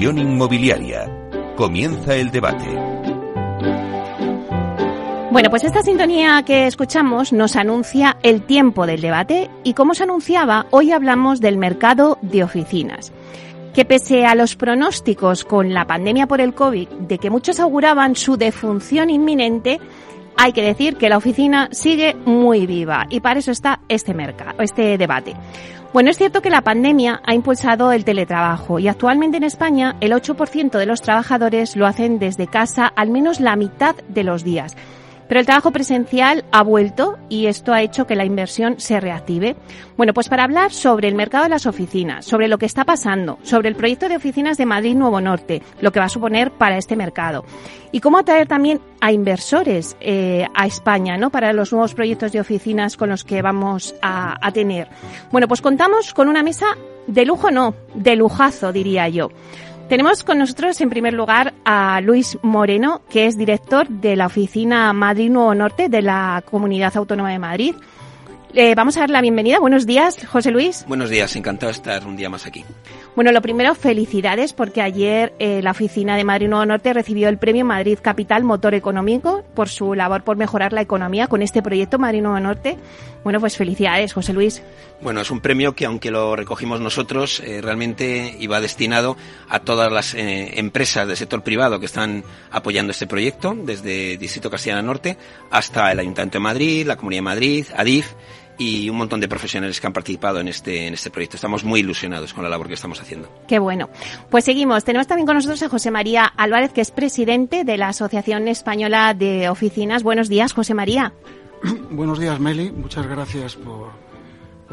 Inmobiliaria. Comienza el debate. Bueno, pues esta sintonía que escuchamos nos anuncia el tiempo del debate y como se anunciaba, hoy hablamos del mercado de oficinas. Que pese a los pronósticos con la pandemia por el COVID de que muchos auguraban su defunción inminente, hay que decir que la oficina sigue muy viva y para eso está este mercado, este debate. Bueno, es cierto que la pandemia ha impulsado el teletrabajo y actualmente en España el 8% de los trabajadores lo hacen desde casa al menos la mitad de los días. Pero el trabajo presencial ha vuelto y esto ha hecho que la inversión se reactive. Bueno, pues para hablar sobre el mercado de las oficinas, sobre lo que está pasando, sobre el proyecto de oficinas de Madrid Nuevo Norte, lo que va a suponer para este mercado y cómo atraer también a inversores eh, a España, ¿no? Para los nuevos proyectos de oficinas con los que vamos a, a tener. Bueno, pues contamos con una mesa de lujo, no, de lujazo, diría yo. Tenemos con nosotros, en primer lugar, a Luis Moreno, que es director de la oficina Madrid Nuevo Norte de la Comunidad Autónoma de Madrid. Eh, vamos a dar la bienvenida. Buenos días, José Luis. Buenos días, encantado de estar un día más aquí. Bueno, lo primero, felicidades porque ayer eh, la oficina de Madrid Nuevo Norte recibió el premio Madrid Capital Motor Económico por su labor por mejorar la economía con este proyecto Madrid Nuevo Norte. Bueno, pues felicidades, José Luis. Bueno, es un premio que aunque lo recogimos nosotros, eh, realmente iba destinado a todas las eh, empresas del sector privado que están apoyando este proyecto, desde Distrito Castellana Norte hasta el Ayuntamiento de Madrid, la Comunidad de Madrid, ADIF y un montón de profesionales que han participado en este, en este proyecto. Estamos muy ilusionados con la labor que estamos haciendo. Qué bueno. Pues seguimos. Tenemos también con nosotros a José María Álvarez, que es presidente de la Asociación Española de Oficinas. Buenos días, José María. Buenos días, Meli. Muchas gracias por,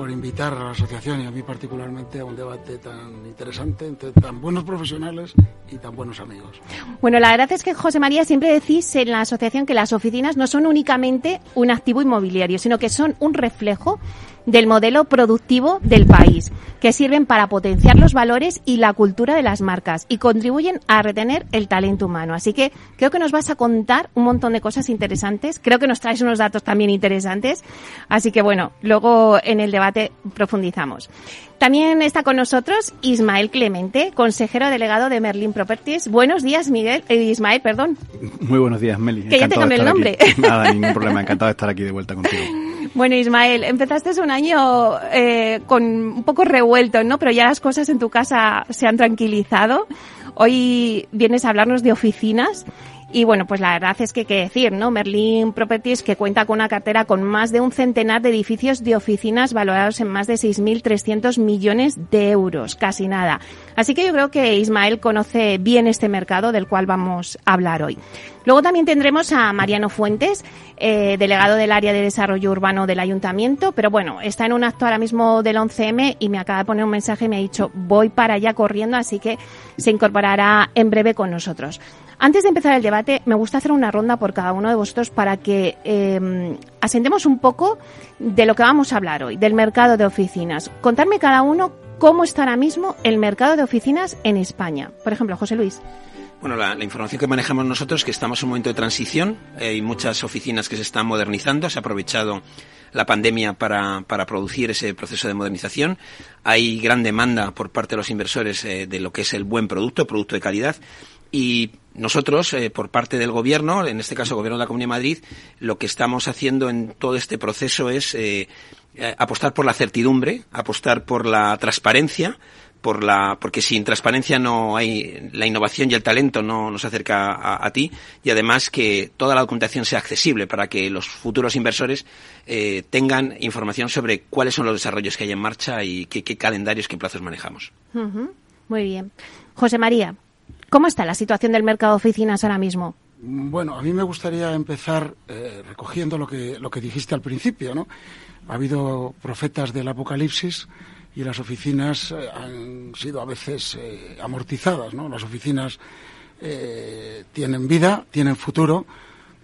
por invitar a la asociación y a mí particularmente a un debate tan interesante entre tan buenos profesionales y tan buenos amigos. Bueno, la verdad es que, José María, siempre decís en la asociación que las oficinas no son únicamente un activo inmobiliario, sino que son un reflejo del modelo productivo del país, que sirven para potenciar los valores y la cultura de las marcas y contribuyen a retener el talento humano. Así que creo que nos vas a contar un montón de cosas interesantes. Creo que nos traes unos datos también interesantes. Así que bueno, luego en el debate profundizamos. También está con nosotros Ismael Clemente, consejero delegado de Merlin Properties. Buenos días, Miguel, eh, Ismael, perdón. Muy buenos días, Meli. Que ya te cambié el nombre. Aquí. Nada, ningún problema. Encantado de estar aquí de vuelta contigo. Bueno, Ismael, empezaste un año eh, con un poco revuelto, ¿no? Pero ya las cosas en tu casa se han tranquilizado. Hoy vienes a hablarnos de oficinas y bueno, pues la verdad es que qué decir, ¿no? Merlin Properties que cuenta con una cartera con más de un centenar de edificios de oficinas valorados en más de 6.300 millones de euros, casi nada. Así que yo creo que Ismael conoce bien este mercado del cual vamos a hablar hoy. Luego también tendremos a Mariano Fuentes, eh, delegado del área de desarrollo urbano del ayuntamiento, pero bueno, está en un acto ahora mismo del 11M y me acaba de poner un mensaje y me ha dicho voy para allá corriendo, así que se incorporará en breve con nosotros. Antes de empezar el debate, me gusta hacer una ronda por cada uno de vosotros para que eh, asentemos un poco de lo que vamos a hablar hoy, del mercado de oficinas. Contarme cada uno cómo está ahora mismo el mercado de oficinas en España. Por ejemplo, José Luis. Bueno, la, la, información que manejamos nosotros es que estamos en un momento de transición. Hay muchas oficinas que se están modernizando. Se ha aprovechado la pandemia para, para producir ese proceso de modernización. Hay gran demanda por parte de los inversores eh, de lo que es el buen producto, producto de calidad. Y nosotros, eh, por parte del Gobierno, en este caso el Gobierno de la Comunidad de Madrid, lo que estamos haciendo en todo este proceso es eh, apostar por la certidumbre, apostar por la transparencia, por la, porque sin transparencia no hay la innovación y el talento no nos acerca a, ti y además que toda la documentación sea accesible para que los futuros inversores eh, tengan información sobre cuáles son los desarrollos que hay en marcha y qué, qué calendarios, qué plazos manejamos. Muy bien. José María, ¿cómo está la situación del mercado de oficinas ahora mismo? Bueno, a mí me gustaría empezar eh, recogiendo lo que, lo que dijiste al principio, ¿no? Ha habido profetas del apocalipsis y las oficinas eh, han sido a veces eh, amortizadas, ¿no? Las oficinas tienen vida, tienen futuro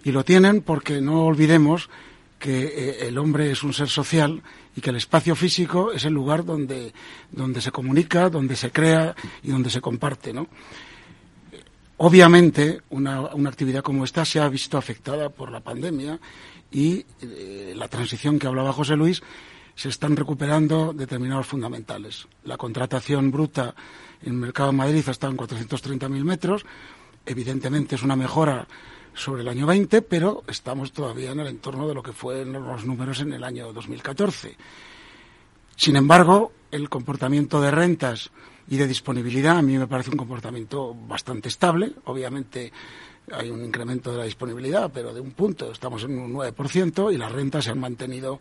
y lo tienen porque no olvidemos que el hombre es un ser social y que el espacio físico es el lugar donde, donde se comunica, donde se crea y donde se comparte, ¿no? Obviamente, una, una actividad como esta se ha visto afectada por la pandemia y eh, la transición que hablaba José Luis se están recuperando determinados fundamentales. La contratación bruta en el mercado de Madrid estado en 430.000 metros. Evidentemente es una mejora sobre el año 20, pero estamos todavía en el entorno de lo que fueron los números en el año 2014. Sin embargo, el comportamiento de rentas y de disponibilidad a mí me parece un comportamiento bastante estable. Obviamente hay un incremento de la disponibilidad, pero de un punto estamos en un 9% y las rentas se han mantenido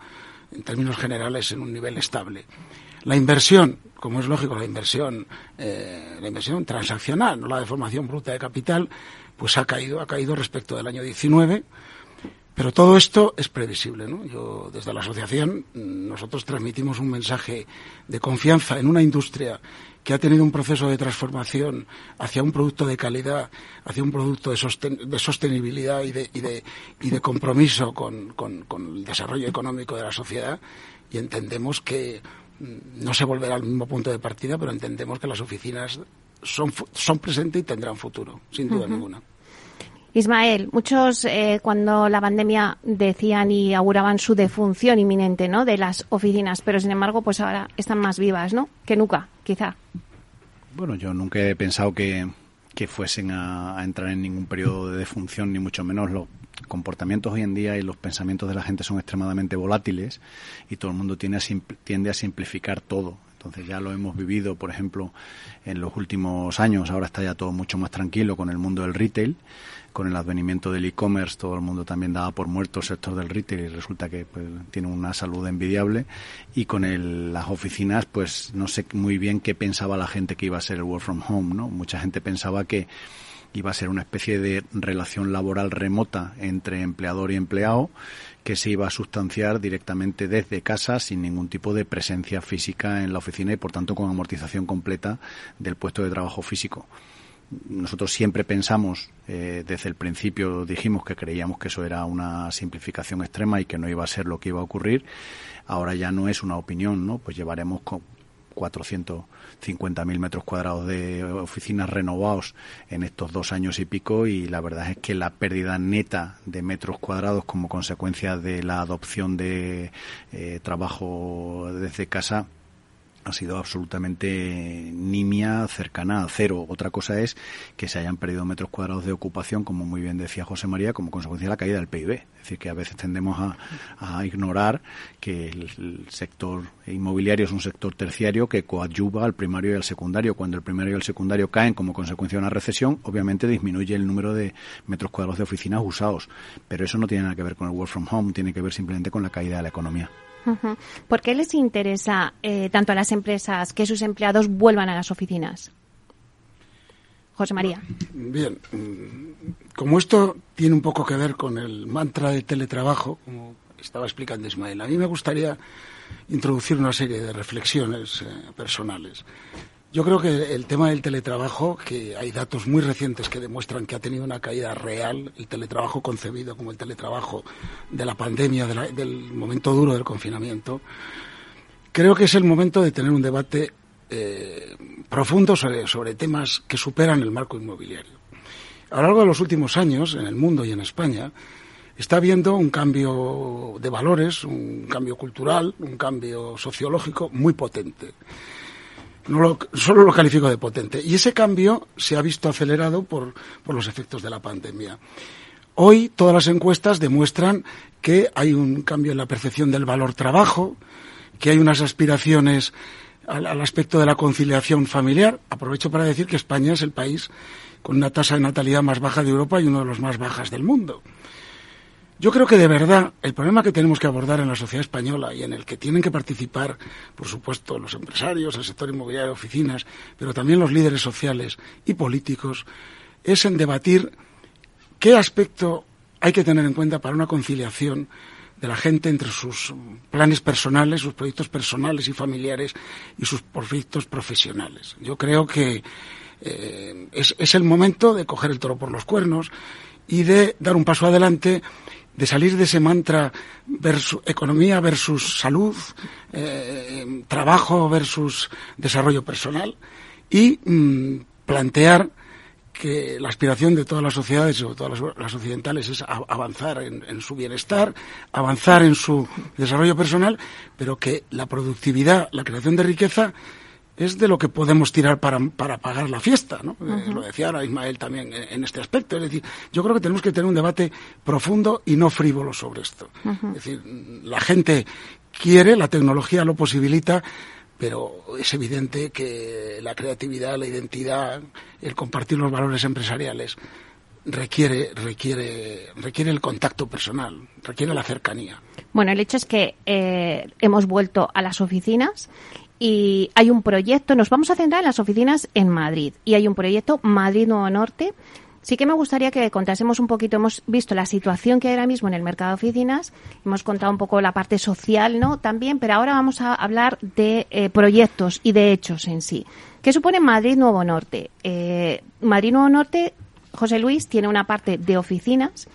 en términos generales en un nivel estable. La inversión, como es lógico, la inversión, eh, la inversión transaccional, no la deformación bruta de capital, pues ha caído, ha caído respecto del año 19 pero todo esto es previsible. ¿no? Yo, desde la asociación, nosotros transmitimos un mensaje de confianza en una industria que ha tenido un proceso de transformación hacia un producto de calidad, hacia un producto de, sostenibilidad y de, y de, y de compromiso con, con, el desarrollo económico de la sociedad. Y entendemos que mm, no se volverá al mismo punto de partida, pero entendemos que las oficinas son, son presentes y tendrán futuro, sin duda ninguna. Ismael, muchos eh, cuando la pandemia decían y auguraban su defunción inminente, ¿no? De las oficinas, pero sin embargo, pues ahora están más vivas, ¿no? Que nunca, quizá. Bueno, yo nunca he pensado que, fuesen a, entrar en ningún periodo de defunción, ni mucho menos los comportamientos hoy en día y los pensamientos de la gente son extremadamente volátiles y todo el mundo tiende a, tiende a simplificar todo. Entonces ya lo hemos vivido, por ejemplo, en los últimos años. Ahora está ya todo mucho más tranquilo con el mundo del retail con el advenimiento del e-commerce todo el mundo también daba por muerto el sector del retail y resulta que pues, tiene una salud envidiable y con el, las oficinas pues no sé muy bien qué pensaba la gente que iba a ser el work from home no mucha gente pensaba que iba a ser una especie de relación laboral remota entre empleador y empleado que se iba a sustanciar directamente desde casa sin ningún tipo de presencia física en la oficina y por tanto con amortización completa del puesto de trabajo físico nosotros siempre pensamos, eh, desde el principio dijimos que creíamos que eso era una simplificación extrema y que no iba a ser lo que iba a ocurrir. Ahora ya no es una opinión, ¿no? Pues llevaremos con 450.000 metros cuadrados de oficinas renovados en estos dos años y pico y la verdad es que la pérdida neta de metros cuadrados como consecuencia de la adopción de eh, trabajo desde casa ha sido absolutamente nimia, cercana a cero. Otra cosa es que se hayan perdido metros cuadrados de ocupación, como muy bien decía José María, como consecuencia de la caída del PIB. Es decir, que a veces tendemos a, ignorar que el, sector inmobiliario es un sector terciario que coadyuva al primario y al secundario. Cuando el primario y el secundario caen como consecuencia de una recesión, obviamente disminuye el número de metros cuadrados de oficinas usados. Pero eso no tiene nada que ver con el work from home, tiene que ver simplemente con la caída de la economía. ¿Por qué les interesa eh, tanto a las empresas que sus empleados vuelvan a las oficinas? José María. Bien, mm, como esto tiene un poco que ver con el mantra de teletrabajo, como estaba explicando Ismael, a mí me gustaría introducir una serie de reflexiones eh, personales. Yo creo que el tema del teletrabajo, que hay datos muy recientes que demuestran que ha tenido una caída real, el teletrabajo concebido como el teletrabajo de la pandemia, del momento duro del confinamiento, creo que es el momento de tener un debate eh, profundo sobre, sobre temas que superan el marco inmobiliario. A lo largo de los últimos años, en el mundo y en España, está habiendo un cambio de valores, un cambio cultural, un cambio sociológico muy potente no solo lo califico de potente. Y ese cambio se ha visto acelerado por, por los efectos de la pandemia. Hoy todas las encuestas demuestran que hay un cambio en la percepción del valor trabajo, que hay unas aspiraciones al, al, aspecto de la conciliación familiar. Aprovecho para decir que España es el país con una tasa de natalidad más baja de Europa y uno de los más bajas del mundo. Yo creo que de verdad el problema que tenemos que abordar en la sociedad española y en el que tienen que participar, por supuesto, los empresarios, el sector inmobiliario de oficinas, pero también los líderes sociales y políticos, es en debatir qué aspecto hay que tener en cuenta para una conciliación de la gente entre sus planes personales, sus proyectos personales y familiares y sus proyectos profesionales. Yo creo que eh, es, es el momento de coger el toro por los cuernos y de dar un paso adelante de salir de ese mantra versus economía versus salud, eh, trabajo versus desarrollo personal y mm, plantear que la aspiración de todas las sociedades, sobre todas las, occidentales, es avanzar en, su bienestar, avanzar en su desarrollo personal, pero que la productividad, la creación de riqueza, es de lo que podemos tirar para, para pagar la fiesta, ¿no? Eh, lo decía ahora Ismael también en, este aspecto. Es decir, yo creo que tenemos que tener un debate profundo y no frívolo sobre esto. Es decir, la gente quiere, la tecnología lo posibilita, pero es evidente que la creatividad, la identidad, el compartir los valores empresariales requiere, requiere, requiere el contacto personal, requiere la cercanía. Bueno, el hecho es que eh, hemos vuelto a las oficinas y hay un proyecto, nos vamos a centrar en las oficinas en Madrid y hay un proyecto Madrid Nuevo Norte Sí que me gustaría que contásemos un poquito, hemos visto la situación que hay ahora mismo en el mercado de oficinas, hemos contado un poco la parte social, ¿no? También, pero ahora vamos a hablar de eh, proyectos y de hechos en sí. ¿Qué supone Madrid Nuevo Norte? Eh, Madrid Nuevo Norte, José Luis, tiene una parte de oficinas,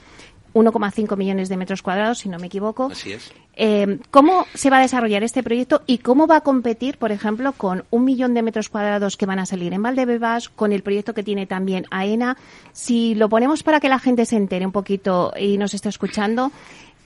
1,5 millones de metros cuadrados, si no me equivoco. Así es. Eh, ¿Cómo se va a desarrollar este proyecto y cómo va a competir, por ejemplo, con un millón de metros cuadrados que van a salir en Valdebebas, con el proyecto que tiene también AENA? Si lo ponemos para que la gente se entere un poquito y nos esté escuchando,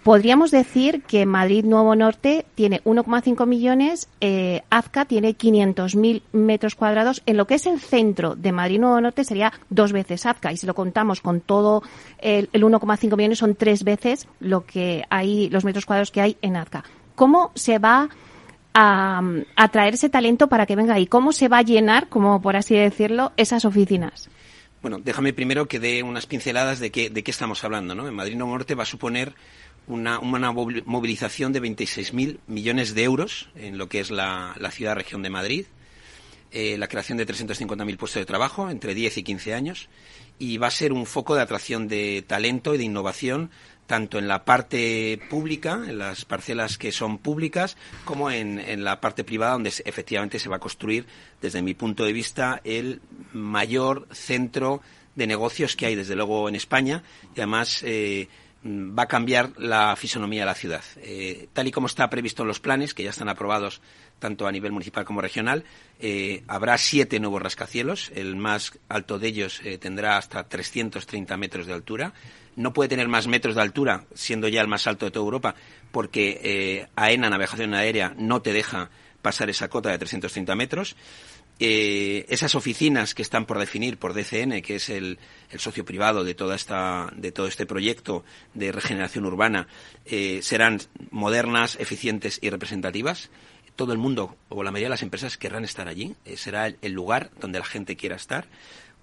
Podríamos decir que Madrid Nuevo Norte tiene 1,5 millones, eh, Azca tiene 500.000 metros cuadrados. En lo que es el centro de Madrid Nuevo Norte sería dos veces Azca. Y si lo contamos con todo el, 1,5 millones son tres veces lo que hay, los metros cuadrados que hay en Azca. ¿Cómo se va a, a traer ese talento para que venga ahí? ¿Cómo se va a llenar, como por así decirlo, esas oficinas? Bueno, déjame primero que dé unas pinceladas de qué, de qué estamos hablando. ¿no? En Madrid Nuevo Norte va a suponer una, una movilización de 26.000 millones de euros en lo que es la, ciudad-región de Madrid, eh, la creación de 350.000 puestos de trabajo entre 10 y 15 años y va a ser un foco de atracción de talento y de innovación tanto en la parte pública, en las parcelas que son públicas, como en, en, la parte privada, donde efectivamente se va a construir, desde mi punto de vista, el mayor centro de negocios que hay, desde luego, en España. Y además, eh, va a cambiar la fisonomía de la ciudad. Eh, tal y como está previsto en los planes, que ya están aprobados tanto a nivel municipal como regional, eh, habrá siete nuevos rascacielos. El más alto de ellos eh, tendrá hasta 330 metros de altura. No puede tener más metros de altura, siendo ya el más alto de toda Europa, porque AENA, Navegación Aérea, no te deja pasar esa cota de 330 metros. Eh, esas oficinas que están por definir por DCN, que es el, socio privado de toda esta, de todo este proyecto de regeneración urbana, eh, serán modernas, eficientes y representativas. Todo el mundo o la mayoría de las empresas querrán estar allí. Eh, será el, lugar donde la gente quiera estar.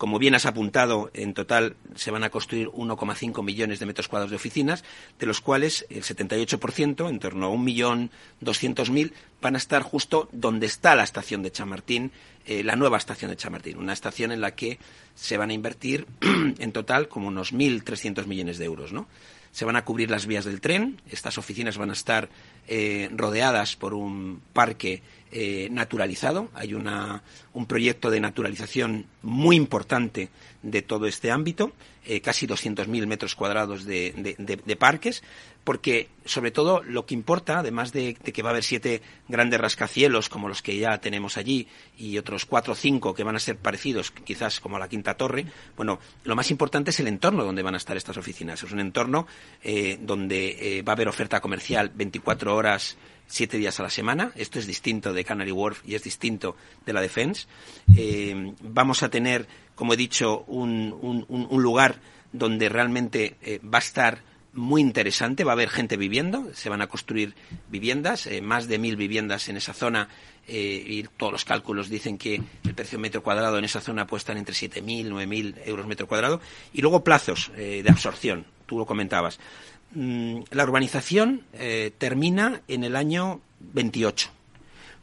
Como bien has apuntado, en total se van a construir 1,5 millones de metros cuadrados de oficinas, de los cuales el 78%, en torno a 1.200.000, van a estar justo donde está la estación de Chamartín, eh, la nueva estación de Chamartín, una estación en la que se van a invertir en total como unos 1.300 millones de euros, ¿no? Se van a cubrir las vías del tren, estas oficinas van a estar eh, rodeadas por un parque eh, naturalizado. Hay una, un proyecto de naturalización muy importante de todo este ámbito, eh, casi 200.000 metros cuadrados de, de, parques, porque sobre todo lo que importa, además de, que va a haber siete grandes rascacielos como los que ya tenemos allí y otros cuatro o cinco que van a ser parecidos, quizás como la Quinta Torre, bueno, lo más importante es el entorno donde van a estar estas oficinas. Es un entorno eh, donde va a haber oferta comercial 24 horas siete días a la semana. Esto es distinto de Canary Wharf y es distinto de la Defense. Eh, vamos a tener, como he dicho, un, lugar donde realmente eh, va a estar muy interesante, va a haber gente viviendo, se van a construir viviendas, eh, más de mil viviendas en esa zona y todos los cálculos dicen que el precio metro cuadrado en esa zona puede estar entre 7.000, 9.000 euros metro cuadrado. Y luego plazos de absorción, tú lo comentabas. Mm, la urbanización eh, termina en el año 28,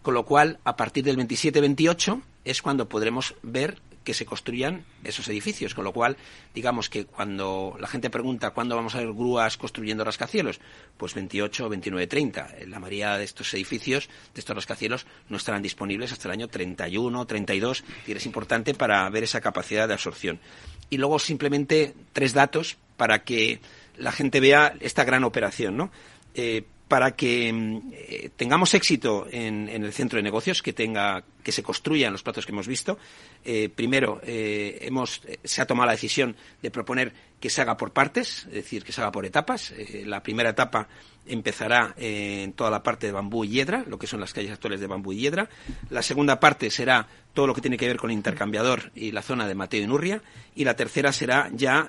con lo cual a partir del 27-28 es cuando podremos ver que se construyan esos edificios, con lo cual digamos que cuando la gente pregunta cuándo vamos a ver grúas construyendo rascacielos, pues 28, 29, 30. La mayoría de estos edificios, de estos rascacielos, no estarán disponibles hasta el año 31, 32, y es importante para ver esa capacidad de absorción. Y luego simplemente tres datos para que la gente vea esta gran operación, ¿no? Eh, para que mm, eh, tengamos éxito en, el centro de negocios, que tenga, que se construyan los platos que hemos visto. Eh, primero, eh, hemos, se ha tomado la decisión de proponer que se haga por partes, es decir, que se haga por etapas. la primera etapa empezará en toda la parte de bambú y hiedra, lo que son las calles actuales de bambú y hiedra. La segunda parte será todo lo que tiene que ver con el intercambiador y la zona de Mateo y Nurria. Y la tercera será ya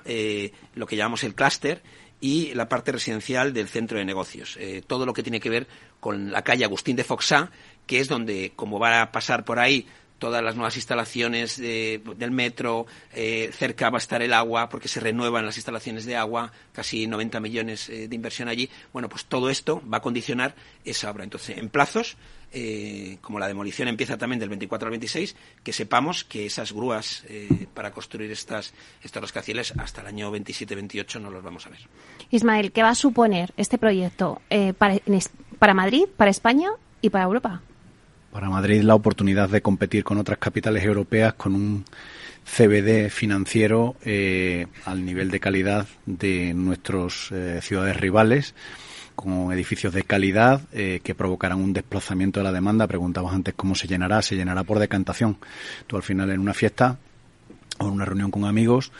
lo que llamamos el clúster, y la parte residencial del centro de negocios. Eh, todo lo que tiene que ver con la calle Agustín de Foxá, que es donde, como va a pasar por ahí todas las nuevas instalaciones del metro, eh, cerca va a estar el agua, porque se renuevan las instalaciones de agua, casi 90 millones eh, de inversión allí. Bueno, pues todo esto va a condicionar esa obra. Entonces, en plazos, eh, como la demolición empieza también del 24 al 26, que sepamos que esas grúas para construir estas, estos rascacielos hasta el año 27-28 no los vamos a ver. Ismael, ¿qué va a suponer este proyecto para, para Madrid, para España y para Europa? Para Madrid la oportunidad de competir con otras capitales europeas con un CBD financiero al nivel de calidad de nuestros ciudades rivales con edificios de calidad eh, que provocarán un desplazamiento de la demanda. Preguntabas antes cómo se llenará. Se llenará por decantación. Tú al final en una fiesta o en una reunión con amigos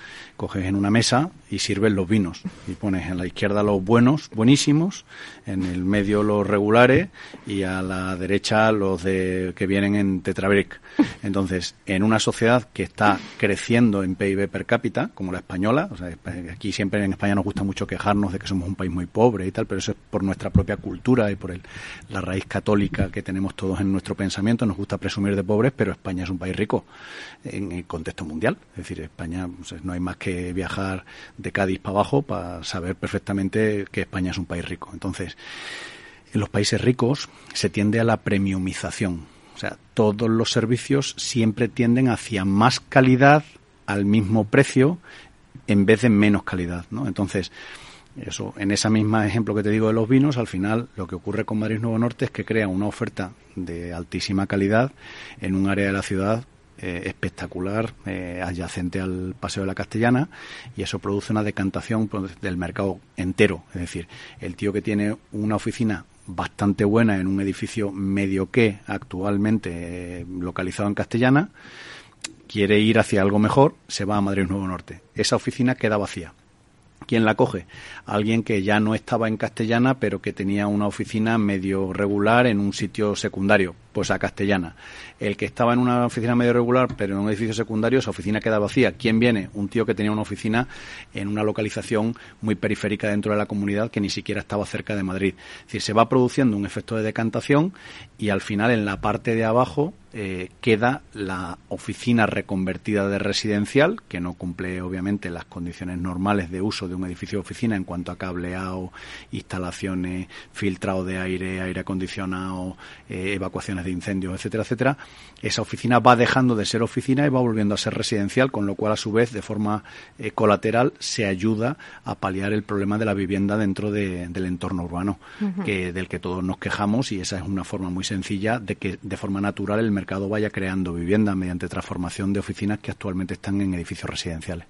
coges en una mesa y sirves los vinos y pones en la izquierda los buenos, buenísimos, en el medio los regulares y a la derecha los de que vienen en tetrabric. Entonces, en una sociedad que está creciendo en PIB per cápita, como la española, o sea, aquí siempre en España nos gusta mucho quejarnos de que somos un país muy pobre y tal, pero eso es por nuestra propia cultura y por el, la raíz católica que tenemos todos en nuestro pensamiento. Nos gusta presumir de pobres, pero España es un país rico en el contexto mundial. Es decir, España no hay más que viajar de Cádiz para abajo para saber perfectamente que España es un país rico. Entonces, en los países ricos se tiende a la premiumización. O sea, todos los servicios siempre tienden hacia más calidad al mismo precio en vez de menos calidad, ¿no? Entonces, eso, en esa misma ejemplo que te digo de los vinos, al final lo que ocurre con Madrid Nuevo Norte es que crea una oferta de altísima calidad en un área de la ciudad eh, espectacular eh, adyacente al Paseo de la Castellana y eso produce una decantación del mercado entero. Es decir, el tío que tiene una oficina bastante buena en un edificio medio que actualmente eh, localizado en Castellana, quiere ir hacia algo mejor, se va a Madrid Nuevo Norte. Esa oficina queda vacía. ¿Quién la coge? Alguien que ya no estaba en Castellana, pero que tenía una oficina medio regular en un sitio secundario, pues a Castellana. El que estaba en una oficina medio regular, pero en un edificio secundario, esa oficina queda vacía. ¿Quién viene? Un tío que tenía una oficina en una localización muy periférica dentro de la comunidad que ni siquiera estaba cerca de Madrid. Es decir, se va produciendo un efecto de decantación y al final en la parte de abajo eh, queda la oficina reconvertida de residencial, que no cumple obviamente las condiciones normales de uso de un edificio de oficina en cuanto a cableado, instalaciones, filtrado de aire, aire acondicionado, eh, evacuaciones de incendios, etcétera, etcétera, esa oficina va dejando de ser oficina y va volviendo a ser residencial, con lo cual a su vez de forma eh, colateral se ayuda a paliar el problema de la vivienda dentro del entorno urbano, que del que todos nos quejamos y esa es una forma muy sencilla de que de forma natural el mercado vaya creando vivienda mediante transformación de oficinas que actualmente están en edificios residenciales.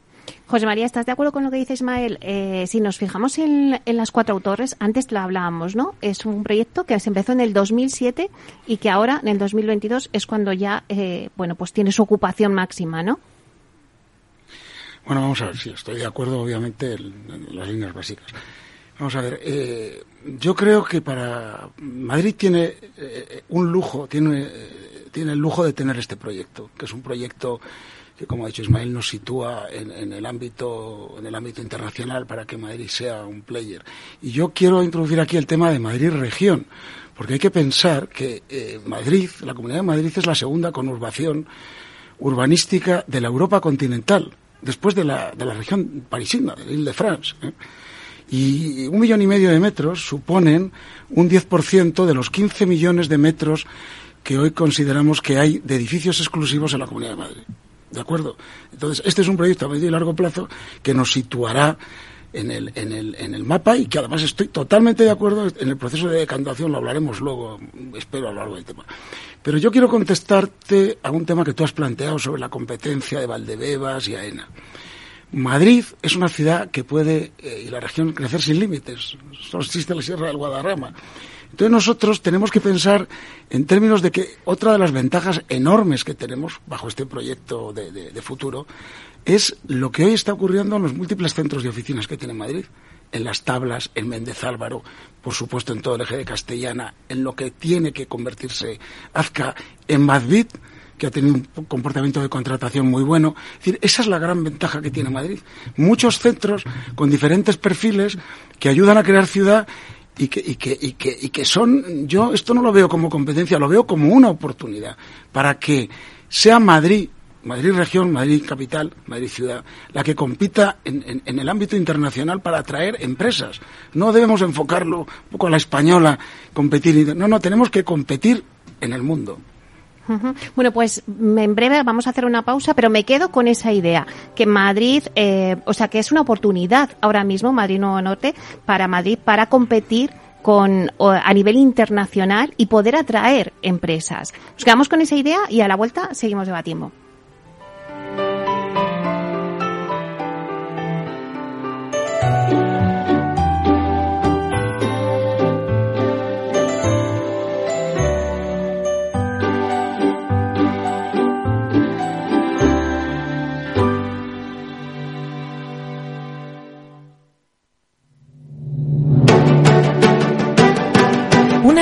José María, ¿estás de acuerdo con lo que dice Ismael? Eh, si nos fijamos en, las cuatro autores, antes lo hablábamos, ¿no? Es un proyecto que se empezó en el 2007 y que ahora, en el 2022, es cuando ya, eh, bueno, pues tiene su ocupación máxima, ¿no? Bueno, vamos a ver, sí, estoy de acuerdo, obviamente, en, las líneas básicas. Vamos a ver, eh, yo creo que para Madrid tiene un lujo, tiene el lujo de tener este proyecto, que es un proyecto que como ha dicho Ismael nos sitúa en, el ámbito en el ámbito internacional para que Madrid sea un player y yo quiero introducir aquí el tema de Madrid región porque hay que pensar que eh, Madrid la Comunidad de Madrid es la segunda conurbación urbanística de la Europa continental después de la, de la región parisina de Ile de France ¿eh? y un millón y medio de metros suponen un 10% de los 15 millones de metros que hoy consideramos que hay de edificios exclusivos en la Comunidad de Madrid. ¿De acuerdo? Entonces, este es un proyecto a medio y largo plazo que nos situará en el, en el, en el mapa y que además estoy totalmente de acuerdo en el proceso de decantación, lo hablaremos luego, espero a lo largo del tema. Pero yo quiero contestarte a un tema que tú has planteado sobre la competencia de Valdebebas y AENA. Madrid es una ciudad que puede, eh, y la región, crecer sin límites. Solo existe la Sierra del Guadarrama. Entonces nosotros tenemos que pensar en términos de que otra de las ventajas enormes que tenemos bajo este proyecto de, futuro es lo que hoy está ocurriendo en los múltiples centros de oficinas que tiene Madrid en las tablas, en Méndez Álvaro, por supuesto en todo el eje de Castellana, en lo que tiene que convertirse Azca, en Madrid, que ha tenido un comportamiento de contratación muy bueno. Es decir, esa es la gran ventaja que tiene Madrid. Muchos centros con diferentes perfiles que ayudan a crear ciudad y que, y que, y que, y que son, yo esto no lo veo como competencia, lo veo como una oportunidad para que sea Madrid Madrid región, Madrid capital, Madrid ciudad, la que compita en, el ámbito internacional para atraer empresas. No debemos enfocarlo un poco a la española, competir. No, no, tenemos que competir en el mundo. Bueno, pues en breve vamos a hacer una pausa, pero me quedo con esa idea, que Madrid, eh, o sea, que es una oportunidad ahora mismo, Madrid Nuevo Norte, para Madrid, para competir con, a nivel internacional y poder atraer empresas. Nos quedamos con esa idea y a la vuelta seguimos debatiendo.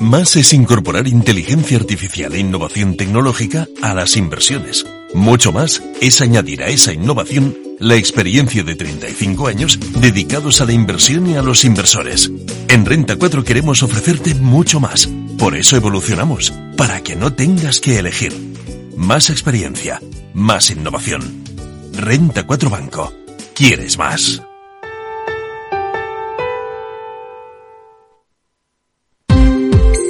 Más es incorporar inteligencia artificial e innovación tecnológica a las inversiones. Mucho más es añadir a esa innovación la experiencia de 35 años dedicados a la inversión y a los inversores. En Renta 4 queremos ofrecerte mucho más. Por eso evolucionamos, para que no tengas que elegir. Más experiencia, más innovación. Renta 4 Banco. ¿Quieres más?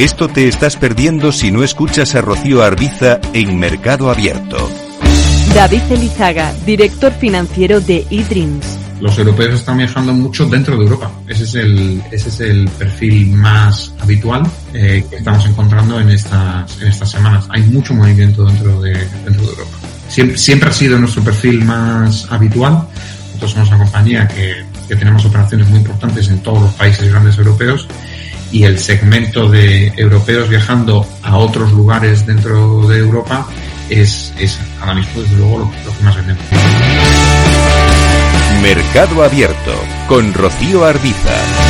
Esto te estás perdiendo si no escuchas a Rocío Arbiza en Mercado Abierto. David Elizaga, director financiero de eDreams. Los europeos están viajando mucho dentro de Europa. Ese es el, ese es el perfil más habitual eh, que estamos encontrando en estas, en estas semanas. Hay mucho movimiento dentro de, dentro de Europa. Siempre, siempre ha sido nuestro perfil más habitual. Nosotros somos una compañía que, que tenemos operaciones muy importantes en todos los países grandes europeos y el segmento de europeos viajando a otros lugares dentro de Europa es, es ahora mismo desde luego lo, lo que más vendemos. Mercado Abierto con Rocío Arbiza.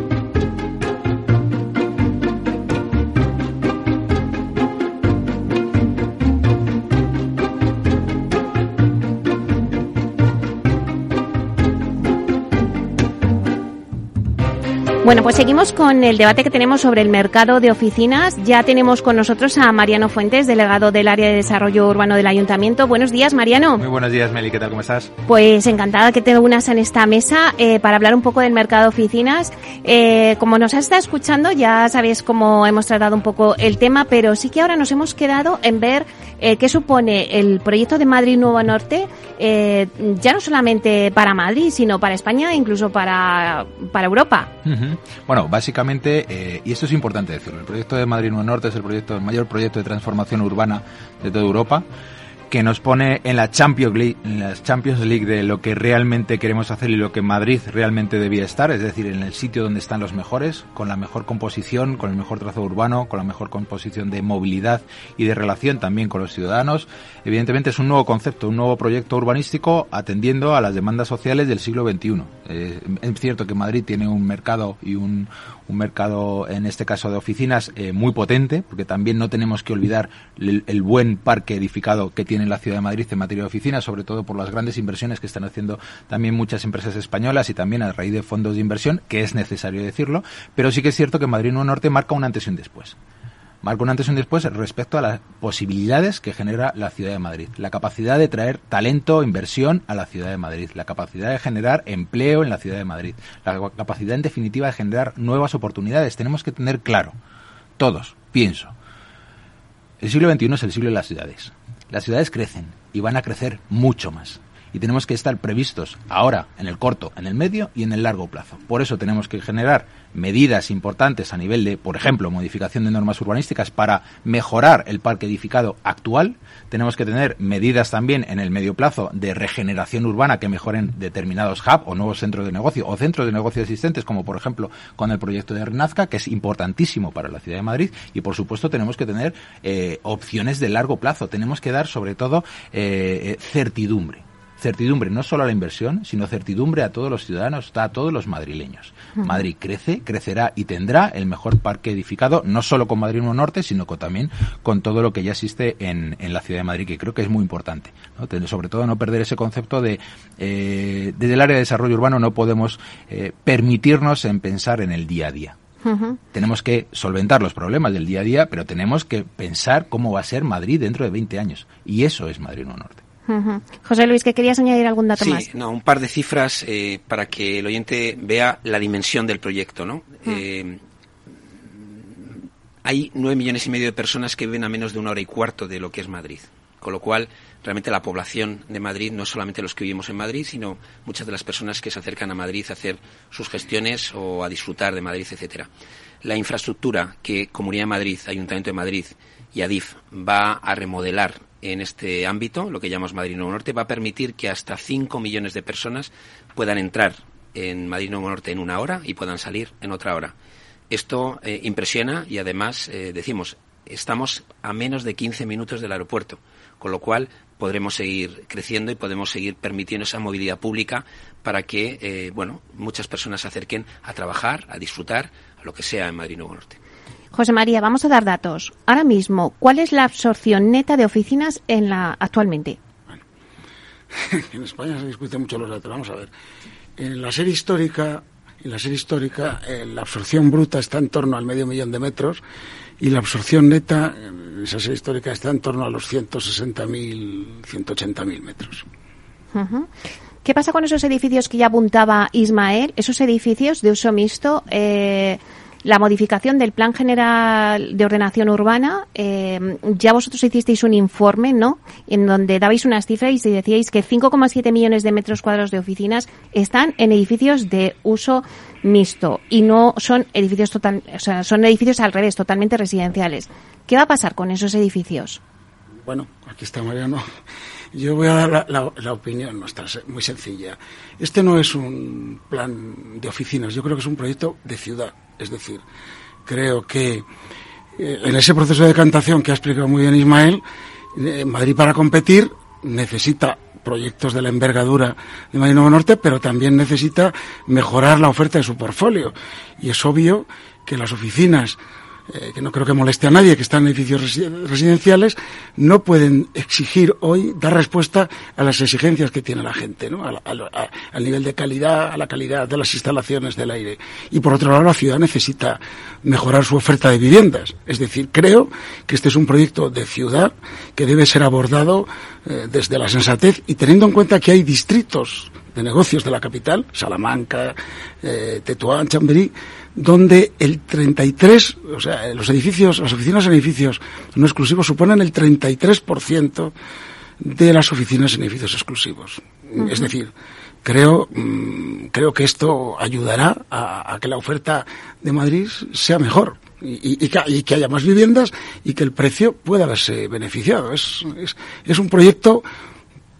Bueno, pues seguimos con el debate que tenemos sobre el mercado de oficinas. Ya tenemos con nosotros a Mariano Fuentes, delegado del área de desarrollo urbano del ayuntamiento. Buenos días, Mariano. Muy buenos días, Meli. ¿Qué tal? ¿Cómo estás? Pues encantada que te unas en esta mesa eh, para hablar un poco del mercado de oficinas. Eh, como nos has estado escuchando, ya sabéis cómo hemos tratado un poco el tema, pero sí que ahora nos hemos quedado en ver eh, qué supone el proyecto de Madrid Nuevo Norte, eh, ya no solamente para Madrid, sino para España e incluso para, para Europa. Bueno, básicamente, eh, y esto es importante decirlo, el proyecto de Madrid Nuevo Norte es el proyecto, el mayor proyecto de transformación urbana de toda Europa que nos pone en la Champions League, en la Champions League de lo que realmente queremos hacer y lo que Madrid realmente debía estar, es decir, en el sitio donde están los mejores, con la mejor composición, con el mejor trazo urbano, con la mejor composición de movilidad y de relación también con los ciudadanos. Evidentemente es un nuevo concepto, un nuevo proyecto urbanístico atendiendo a las demandas sociales del siglo XXI. Eh, es cierto que Madrid tiene un mercado y un, un mercado, en este caso de oficinas, eh, muy potente, porque también no tenemos que olvidar el, el, buen parque edificado que tiene la ciudad de Madrid en materia de oficinas, sobre todo por las grandes inversiones que están haciendo también muchas empresas españolas y también a raíz de fondos de inversión, que es necesario decirlo, pero sí que es cierto que Madrid Nuevo Norte marca un antes y un después marca un antes y un después respecto a las posibilidades que genera la ciudad de Madrid. La capacidad de traer talento, inversión a la ciudad de Madrid. La capacidad de generar empleo en la ciudad de Madrid. La capacidad, en definitiva, de generar nuevas oportunidades. Tenemos que tener claro, todos, pienso, el siglo XXI es el siglo de las ciudades. Las ciudades crecen y van a crecer mucho más y tenemos que estar previstos ahora, en el corto, en el medio y en el largo plazo. Por eso tenemos que generar medidas importantes a nivel de, por ejemplo, modificación de normas urbanísticas para mejorar el parque edificado actual. Tenemos que tener medidas también en el medio plazo de regeneración urbana que mejoren determinados hubs o nuevos centros de negocio o centros de negocio existentes, como por ejemplo con el proyecto de Renazca, que es importantísimo para la ciudad de Madrid. Y por supuesto tenemos que tener eh, opciones de largo plazo. Tenemos que dar sobre todo eh, certidumbre certidumbre no solo a la inversión, sino certidumbre a todos los ciudadanos, a todos los madrileños. Madrid crece, crecerá y tendrá el mejor parque edificado, no solo con Madrid Nuevo Norte, sino con, también con todo lo que ya existe en, en, la ciudad de Madrid, que creo que es muy importante. ¿no? Sobre todo no perder ese concepto de, eh, desde el área de desarrollo urbano no podemos eh, permitirnos en pensar en el día a día. Tenemos que solventar los problemas del día a día, pero tenemos que pensar cómo va a ser Madrid dentro de 20 años. Y eso es Madrid Nuevo Norte. José Luis, que querías añadir algún dato sí, más. no, un par de cifras eh, para que el oyente vea la dimensión del proyecto, ¿no? Eh, hay nueve millones y medio de personas que viven a menos de una hora y cuarto de lo que es Madrid. Con lo cual, realmente la población de Madrid, no solamente los que vivimos en Madrid, sino muchas de las personas que se acercan a Madrid a hacer sus gestiones o a disfrutar de Madrid, etcétera. La infraestructura que Comunidad de Madrid, Ayuntamiento de Madrid y ADIF va a remodelar en este ámbito, lo que llamamos Madrid Nuevo Norte, va a permitir que hasta 5 millones de personas puedan entrar en Madrid Nuevo Norte en una hora y puedan salir en otra hora. Esto eh, impresiona y además eh, decimos, estamos a menos de 15 minutos del aeropuerto, con lo cual podremos seguir creciendo y podemos seguir permitiendo esa movilidad pública para que, eh, bueno, muchas personas se acerquen a trabajar, a disfrutar, a lo que sea en Madrid Nuevo Norte. José María, vamos a dar datos. Ahora mismo, ¿cuál es la absorción neta de oficinas en la actualmente? Bueno, en España se discute mucho los datos. Vamos a ver. En la serie histórica, en la serie histórica, eh, la absorción bruta está en torno al medio millón de metros y la absorción neta, en esa serie histórica, está en torno a los 160.000, 180.000 metros. Uh -huh. ¿Qué pasa con esos edificios que ya apuntaba Ismael? Esos edificios de uso mixto. Eh, la modificación del Plan General de Ordenación Urbana, eh, ya vosotros hicisteis un informe, ¿no? En donde dabais unas cifras y decíais que 5,7 millones de metros cuadrados de oficinas están en edificios de uso mixto y no son edificios total, o sea, son edificios al revés, totalmente residenciales. ¿Qué va a pasar con esos edificios? Bueno, aquí está Mariano. Yo voy a dar la, la, la, opinión nuestra, muy sencilla. Este no es un plan de oficinas, yo creo que es un proyecto de ciudad. Es decir, creo que eh, en ese proceso de decantación que ha explicado muy bien Ismael, eh, Madrid para competir necesita proyectos de la envergadura de Madrid Nuevo Norte, pero también necesita mejorar la oferta de su portfolio. Y es obvio que las oficinas eh, que no creo que moleste a nadie, que están en edificios residenciales, no pueden exigir hoy dar respuesta a las exigencias que tiene la gente, ¿no? al nivel de calidad, a la calidad de las instalaciones del aire. Y por otro lado, la ciudad necesita mejorar su oferta de viviendas. Es decir, creo que este es un proyecto de ciudad que debe ser abordado eh, desde la sensatez y teniendo en cuenta que hay distritos de negocios de la capital, Salamanca, eh, Tetuán, Chamberí, donde el 33, o sea, los edificios, las oficinas en edificios no exclusivos suponen el 33% de las oficinas en edificios exclusivos. Es decir, creo, mm, creo que esto ayudará a, que la oferta de Madrid sea mejor. Y, que, haya más viviendas y que el precio pueda verse beneficiado. Es, es, es un proyecto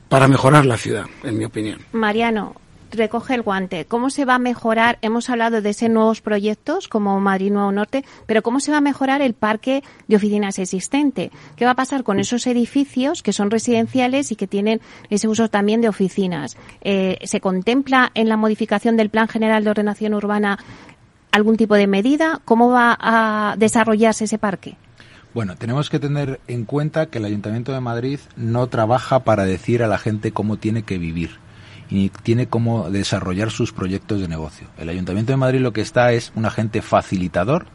para mejorar la ciudad, en mi opinión. Mariano, recoge el guante. ¿Cómo se va a mejorar? Hemos hablado de ese nuevos proyectos como Madrid Nuevo Norte, pero ¿cómo se va a mejorar el parque de oficinas existente? ¿Qué va a pasar con esos edificios que son residenciales y que tienen ese uso también de oficinas? Eh, ¿Se contempla en la modificación del Plan General de Ordenación Urbana algún tipo de medida? ¿Cómo va a desarrollarse ese parque? Bueno, tenemos que tener en cuenta que el Ayuntamiento de Madrid no trabaja para decir a la gente cómo tiene que vivir y tiene cómo desarrollar sus proyectos de negocio. El Ayuntamiento de Madrid lo que está es un agente facilitador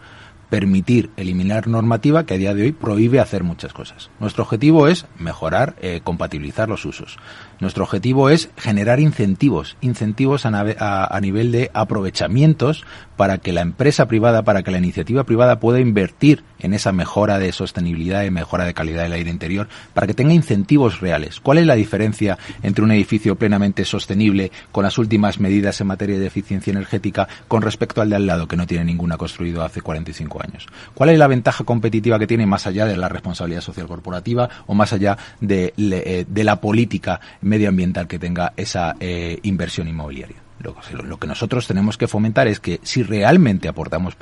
permitir eliminar normativa que a día de hoy prohíbe hacer muchas cosas. Nuestro objetivo es mejorar, eh, compatibilizar los usos. Nuestro objetivo es generar incentivos, incentivos a, nivel de aprovechamientos para que la empresa privada, para que la iniciativa privada pueda invertir en esa mejora de sostenibilidad y mejora de calidad del aire interior, para que tenga incentivos reales. ¿Cuál es la diferencia entre un edificio plenamente sostenible con las últimas medidas en materia de eficiencia energética con respecto al de al lado que no tiene ninguna construido hace 45 años? ¿Cuál es la ventaja competitiva que tiene más allá de la responsabilidad social corporativa o más allá de, eh, de la política medioambiental que tenga esa eh, inversión inmobiliaria. Lo, que nosotros tenemos que fomentar es que si realmente aportamos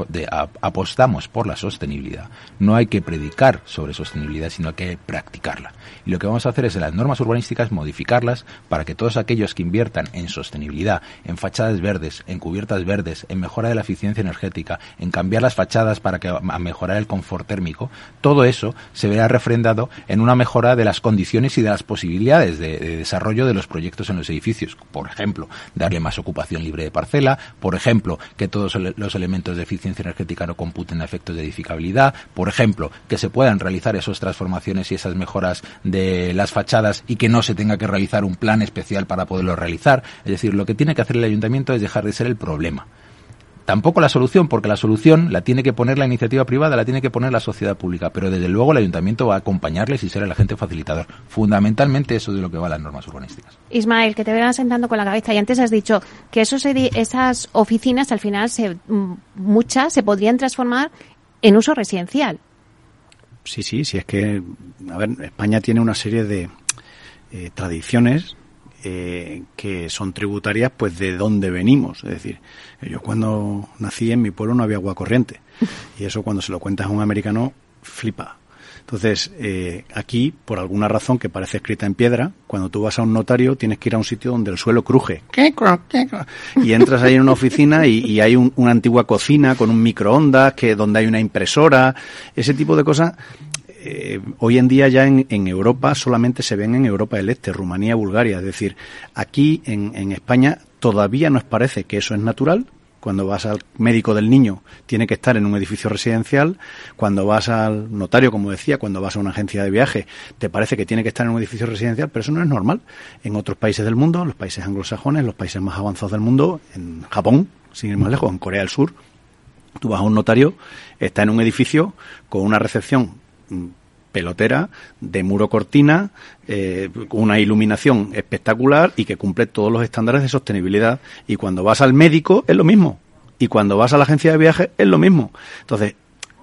apostamos por la sostenibilidad, no hay que predicar sobre sostenibilidad, sino que practicarla. Y lo que vamos a hacer es en las normas urbanísticas modificarlas para que todos aquellos que inviertan en sostenibilidad, en fachadas verdes, en cubiertas verdes, en mejora de la eficiencia energética, en cambiar las fachadas para que, a mejorar el confort térmico, todo eso se verá refrendado en una mejora de las condiciones y de las posibilidades de, de desarrollo de los proyectos en los edificios. Por ejemplo, darle más ocupación libre de parcela, por ejemplo, que todos los elementos de eficiencia energética no computen efectos de edificabilidad, por ejemplo, que se puedan realizar esas transformaciones y esas mejoras de las fachadas y que no se tenga que realizar un plan especial para poderlo realizar. Es decir, lo que tiene que hacer el ayuntamiento es dejar de ser el problema tampoco la solución, porque la solución la tiene que poner la iniciativa privada, la tiene que poner la sociedad pública, pero desde luego el ayuntamiento va a acompañarles y ser el agente facilitador. Fundamentalmente eso es de lo que va a las normas urbanísticas. Ismael, que te vean sentando con la cabeza y antes has dicho que esos esas oficinas al final se, mm, muchas se podrían transformar en uso residencial. Sí, sí, sí, es que, a ver, España tiene una serie de eh, tradiciones eh, que son tributarias pues de dónde venimos. Es decir, yo cuando nací en mi pueblo no había agua corriente y eso cuando se lo cuentas a un americano flipa. Entonces, eh, aquí, por alguna razón que parece escrita en piedra, cuando tú vas a un notario tienes que ir a un sitio donde el suelo cruje. Y entras ahí en una oficina y, hay una antigua cocina con un microondas, que donde hay una impresora, ese tipo de cosas eh, hoy en día ya en, Europa solamente se ven en Europa del Este, Rumanía, Bulgaria. Es decir, aquí en, España todavía nos parece que eso es natural, cuando vas al médico del niño tiene que estar en un edificio residencial, cuando vas al notario, como decía, cuando vas a una agencia de viaje, te parece que tiene que estar en un edificio residencial, pero eso no es normal. En otros países del mundo, los países anglosajones, los países más avanzados del mundo, en Japón, sin ir más lejos, en Corea del Sur, tú vas a un notario, está en un edificio con una recepción pelotera de muro cortina, eh, una iluminación espectacular y que cumple todos los estándares de sostenibilidad. Y cuando vas al médico es lo mismo. Y cuando vas a la agencia de viajes es lo mismo. Entonces,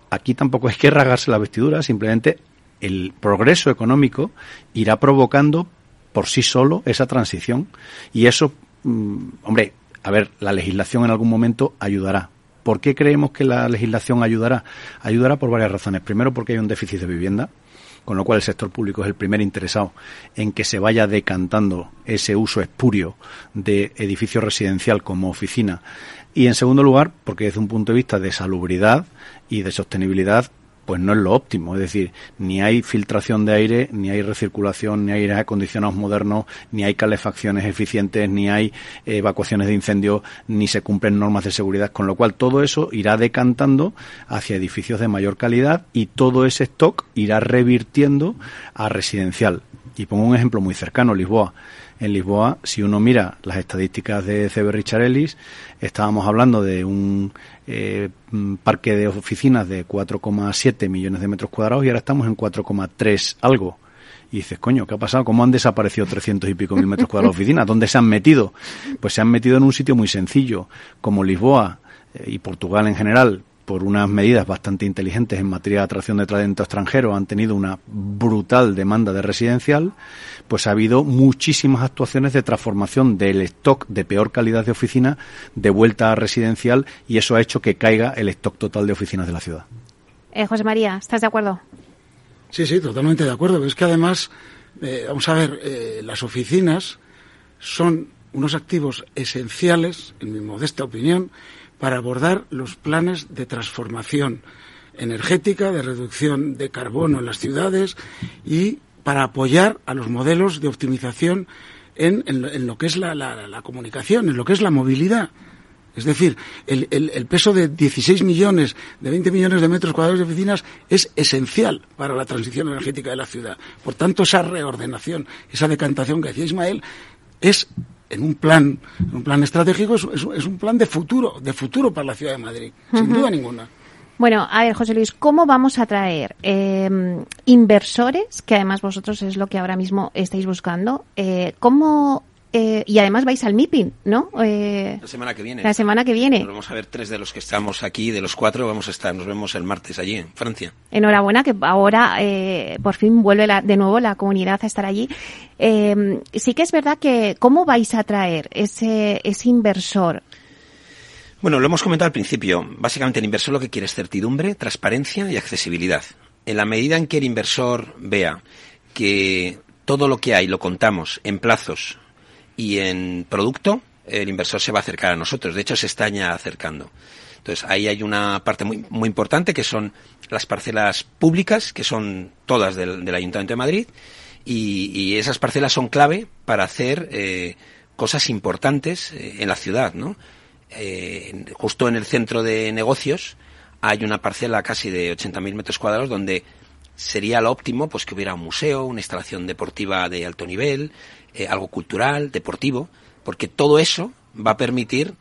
aquí tampoco es que rasgarse la vestidura, simplemente el progreso económico irá provocando por sí solo esa transición. Y eso, mm, hombre, a ver, la legislación en algún momento ayudará, ¿Por qué creemos que la legislación ayudará? Ayudará por varias razones. Primero, porque hay un déficit de vivienda. Con lo cual el sector público es el primer interesado en que se vaya decantando ese uso espurio de edificio residencial como oficina. Y en segundo lugar, porque desde un punto de vista de salubridad y de sostenibilidad, pues no es lo óptimo. Es decir, ni hay filtración de aire, ni hay recirculación, ni hay acondicionados modernos, ni hay calefacciones eficientes, ni hay evacuaciones de incendios, ni se cumplen normas de seguridad. Con lo cual, todo eso irá decantando hacia edificios de mayor calidad y todo ese stock irá revirtiendo a residencial. Y pongo un ejemplo muy cercano, Lisboa. En Lisboa, si uno mira las estadísticas de CB Richard Ellis, estábamos hablando de un eh, parque de oficinas de 4,7 millones de metros cuadrados y ahora estamos en 4,3 algo. Y dices, coño, ¿qué ha pasado? ¿Cómo han desaparecido 300 y pico mil metros cuadrados de oficinas? ¿Dónde se han metido? Pues se han metido en un sitio muy sencillo, como Lisboa eh, y Portugal en general, por unas medidas bastante inteligentes en materia de atracción de talento extranjero, han tenido una brutal demanda de residencial, pues ha habido muchísimas actuaciones de transformación del stock de peor calidad de oficina de vuelta a residencial y eso ha hecho que caiga el stock total de oficinas de la ciudad. Eh, José María, ¿estás de acuerdo? Sí, sí, totalmente de acuerdo. Pero es que además, eh, vamos a ver, eh, las oficinas son unos activos esenciales, en mi modesta opinión, para abordar los planes de transformación energética, de reducción de carbono en las ciudades y para apoyar a los modelos de optimización en, lo que es la, comunicación, en lo que es la movilidad. Es decir, el, el, peso de 16 millones, de 20 millones de metros cuadrados de oficinas es esencial para la transición energética de la ciudad. Por tanto, esa reordenación, esa decantación que decía Ismael, es en un plan, en un plan estratégico, es, es, un plan de futuro, de futuro para la ciudad de Madrid, sin duda ninguna. Bueno, a ver, José Luis, ¿cómo vamos a traer eh, inversores, que además vosotros es lo que ahora mismo estáis buscando? Eh, ¿Cómo eh, y además vais al MIPIM, ¿no? Eh, la semana que viene. La semana que viene. vamos a ver tres de los que estamos aquí, de los cuatro vamos a estar, nos vemos el martes allí en Francia. Enhorabuena que ahora eh, por fin vuelve de nuevo la comunidad a estar allí. sí que es verdad que, ¿cómo vais a traer ese, ese inversor? Bueno, lo hemos comentado al principio. Básicamente el inversor lo que quiere es certidumbre, transparencia y accesibilidad. En la medida en que el inversor vea que todo lo que hay lo contamos en plazos, y en producto el inversor se va a acercar a nosotros. De hecho, se está ya acercando. Entonces, ahí hay una parte muy, muy importante que son las parcelas públicas, que son todas del, Ayuntamiento de Madrid, y, esas parcelas son clave para hacer eh, cosas importantes eh, en la ciudad, ¿no? Eh, justo en el centro de negocios hay una parcela casi de 80.000 metros cuadrados donde sería lo óptimo pues que hubiera un museo, una instalación deportiva de alto nivel, eh, algo cultural, deportivo, porque todo eso va a permitir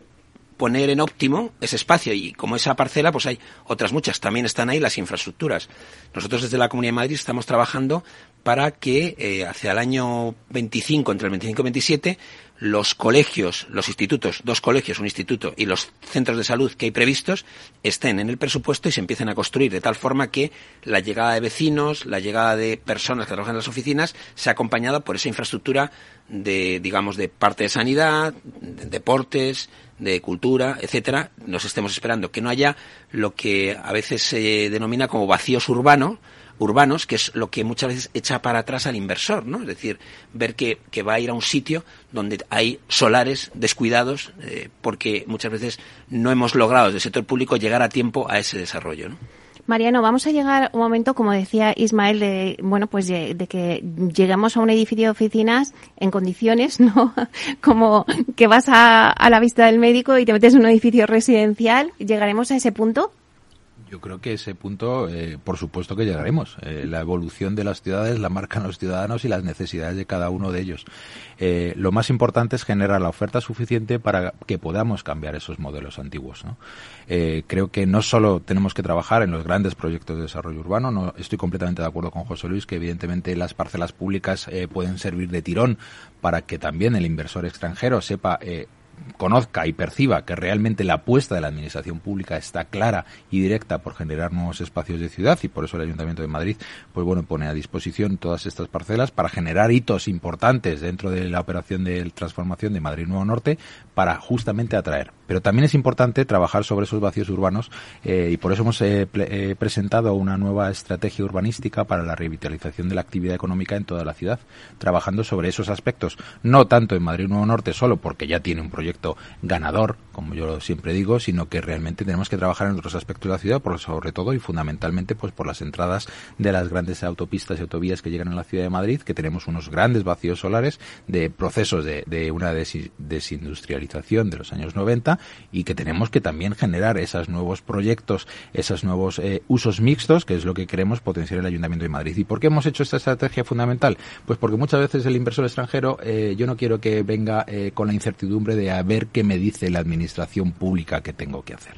poner en óptimo ese espacio. Y como esa parcela pues hay otras muchas. También están ahí las infraestructuras. Nosotros desde la Comunidad de Madrid estamos trabajando para que eh, hacia el año 25 entre el 25 y 27 los colegios, los institutos, dos colegios, un instituto y los centros de salud que hay previstos estén en el presupuesto y se empiecen a construir de tal forma que la llegada de vecinos, la llegada de personas que trabajan en las oficinas sea acompañada por esa infraestructura de, digamos, de parte de sanidad, de deportes, de cultura, etcétera. Nos estemos esperando que no haya lo que a veces se denomina como vacíos urbanos, urbanos, que es lo que muchas veces echa para atrás al inversor, ¿no? Es decir, ver que, que va a ir a un sitio donde hay solares descuidados, eh, porque muchas veces no hemos logrado desde el sector público llegar a tiempo a ese desarrollo, ¿no? Mariano, vamos a llegar un momento, como decía Ismael, de bueno, pues de, que llegamos a un edificio de oficinas en condiciones, ¿no? Como que vas a, a la vista del médico y te metes en un edificio residencial. ¿Llegaremos a ese punto? Yo creo que ese punto, eh, por supuesto que llegaremos. Eh, la evolución de las ciudades la marcan los ciudadanos y las necesidades de cada uno de ellos. Eh, lo más importante es generar la oferta suficiente para que podamos cambiar esos modelos antiguos. creo que no solo tenemos que trabajar en los grandes proyectos de desarrollo urbano, no estoy completamente de acuerdo con José Luis que evidentemente las parcelas públicas pueden servir de tirón para que también el inversor extranjero sepa conozca y perciba que realmente la apuesta de la administración pública está clara y directa por generar nuevos espacios de ciudad y por eso el Ayuntamiento de Madrid pues bueno pone a disposición todas estas parcelas para generar hitos importantes dentro de la operación de transformación de Madrid Nuevo Norte para justamente atraer. Pero también es importante trabajar sobre esos vacíos urbanos y por eso hemos presentado una nueva estrategia urbanística para la revitalización de la actividad económica en toda la ciudad, trabajando sobre esos aspectos, no tanto en Madrid Nuevo Norte solo porque ya tiene un proyecto ganador, como yo siempre digo, sino que realmente tenemos que trabajar en otros aspectos de la ciudad, por sobre todo y fundamentalmente pues por las entradas de las grandes autopistas y autovías que llegan a la ciudad de Madrid, que tenemos unos grandes vacíos solares de procesos de, de una desindustrialización de los años 90 y que tenemos que también generar esos nuevos proyectos, esos nuevos eh, usos mixtos, que es lo que queremos potenciar el Ayuntamiento de Madrid. ¿Y por qué hemos hecho esta estrategia fundamental? Pues porque muchas veces el inversor extranjero, eh, yo no quiero que venga eh, con la incertidumbre de ver qué me dice la administración pública que tengo que hacer.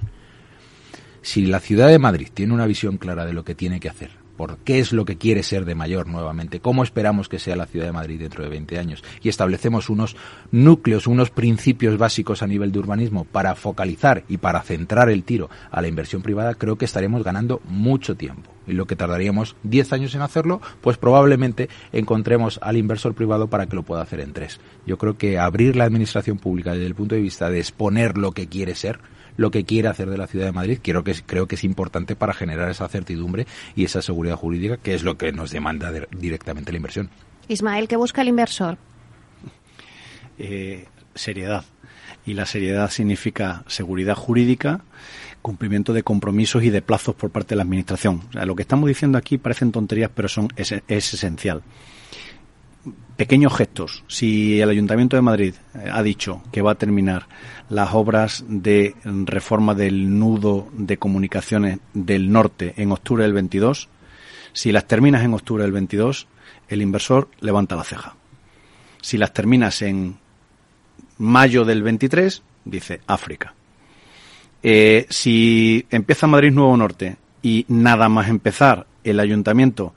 Si la ciudad de Madrid tiene una visión clara de lo que tiene que hacer, por qué es lo que quiere ser de mayor nuevamente, cómo esperamos que sea la ciudad de Madrid dentro de 20 años y establecemos unos núcleos, unos principios básicos a nivel de urbanismo para focalizar y para centrar el tiro a la inversión privada, creo que estaremos ganando mucho tiempo. Y lo que tardaríamos 10 años en hacerlo, pues probablemente encontremos al inversor privado para que lo pueda hacer en tres. Yo creo que abrir la administración pública desde el punto de vista de exponer lo que quiere ser, lo que quiere hacer de la ciudad de Madrid, creo que, creo que es importante para generar esa certidumbre y esa seguridad jurídica, que es lo que nos demanda directamente la inversión. Ismael, ¿qué busca el inversor? Eh, seriedad. Y la seriedad significa seguridad jurídica, cumplimiento de compromisos y de plazos por parte de la Administración. lo que estamos diciendo aquí parecen tonterías, pero son, es esencial pequeños gestos. Si el Ayuntamiento de Madrid eh, ha dicho que va a terminar las obras de reforma del nudo de comunicaciones del norte en octubre del 22, si las terminas en octubre del 22, el inversor levanta la ceja. Si las terminas en mayo del 23, dice África. Eh, si empieza Madrid Nuevo Norte y nada más empezar el ayuntamiento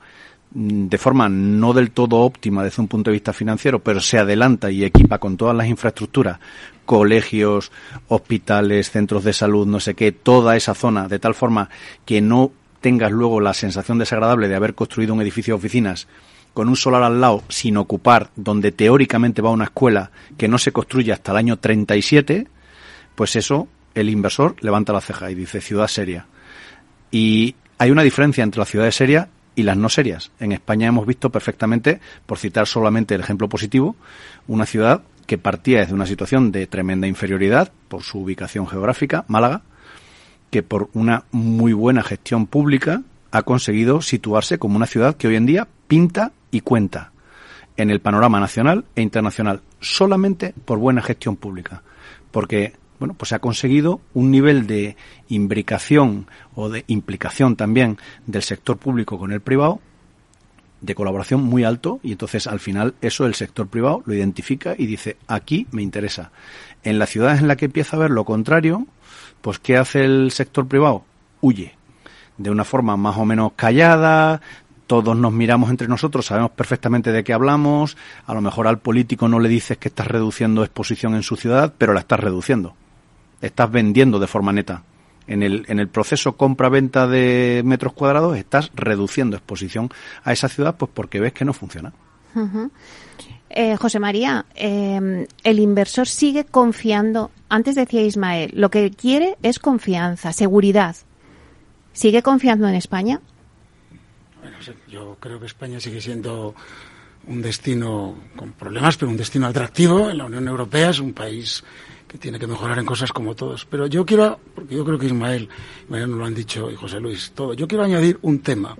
de forma no del todo óptima desde un punto de vista financiero, pero se adelanta y equipa con todas las infraestructuras, colegios, hospitales, centros de salud, no sé qué, toda esa zona, de tal forma que no tengas luego la sensación desagradable de haber construido un edificio de oficinas con un solar al lado sin ocupar, donde teóricamente va una escuela que no se construye hasta el año 37, pues eso el inversor levanta la ceja y dice ciudad seria. Y hay una diferencia entre la ciudad seria y las no serias. En España hemos visto perfectamente, por citar solamente el ejemplo positivo, una ciudad que partía desde una situación de tremenda inferioridad por su ubicación geográfica, Málaga, que por una muy buena gestión pública ha conseguido situarse como una ciudad que hoy en día pinta y cuenta en el panorama nacional e internacional solamente por buena gestión pública. Porque bueno, pues se ha conseguido un nivel de imbricación o de implicación también del sector público con el privado de colaboración muy alto y entonces al final eso el sector privado lo identifica y dice aquí me interesa. En las ciudades en las que empieza a ver lo contrario, pues ¿qué hace el sector privado? Huye de una forma más o menos callada, todos nos miramos entre nosotros, sabemos perfectamente de qué hablamos, a lo mejor al político no le dices que estás reduciendo exposición en su ciudad, pero la estás reduciendo estás vendiendo de forma neta. En el, en el proceso compra-venta de metros cuadrados estás reduciendo exposición a esa ciudad pues porque ves que no funciona. Eh, José María, eh, el inversor sigue confiando. Antes decía Ismael, lo que quiere es confianza, seguridad. ¿Sigue confiando en España? Bueno, yo creo que España sigue siendo un destino con problemas, pero un destino atractivo. En la Unión Europea es un país que tiene que mejorar en cosas como todos. Pero yo quiero, porque yo creo que Ismael, Ismael nos lo han dicho y José Luis, todo, yo quiero añadir un tema.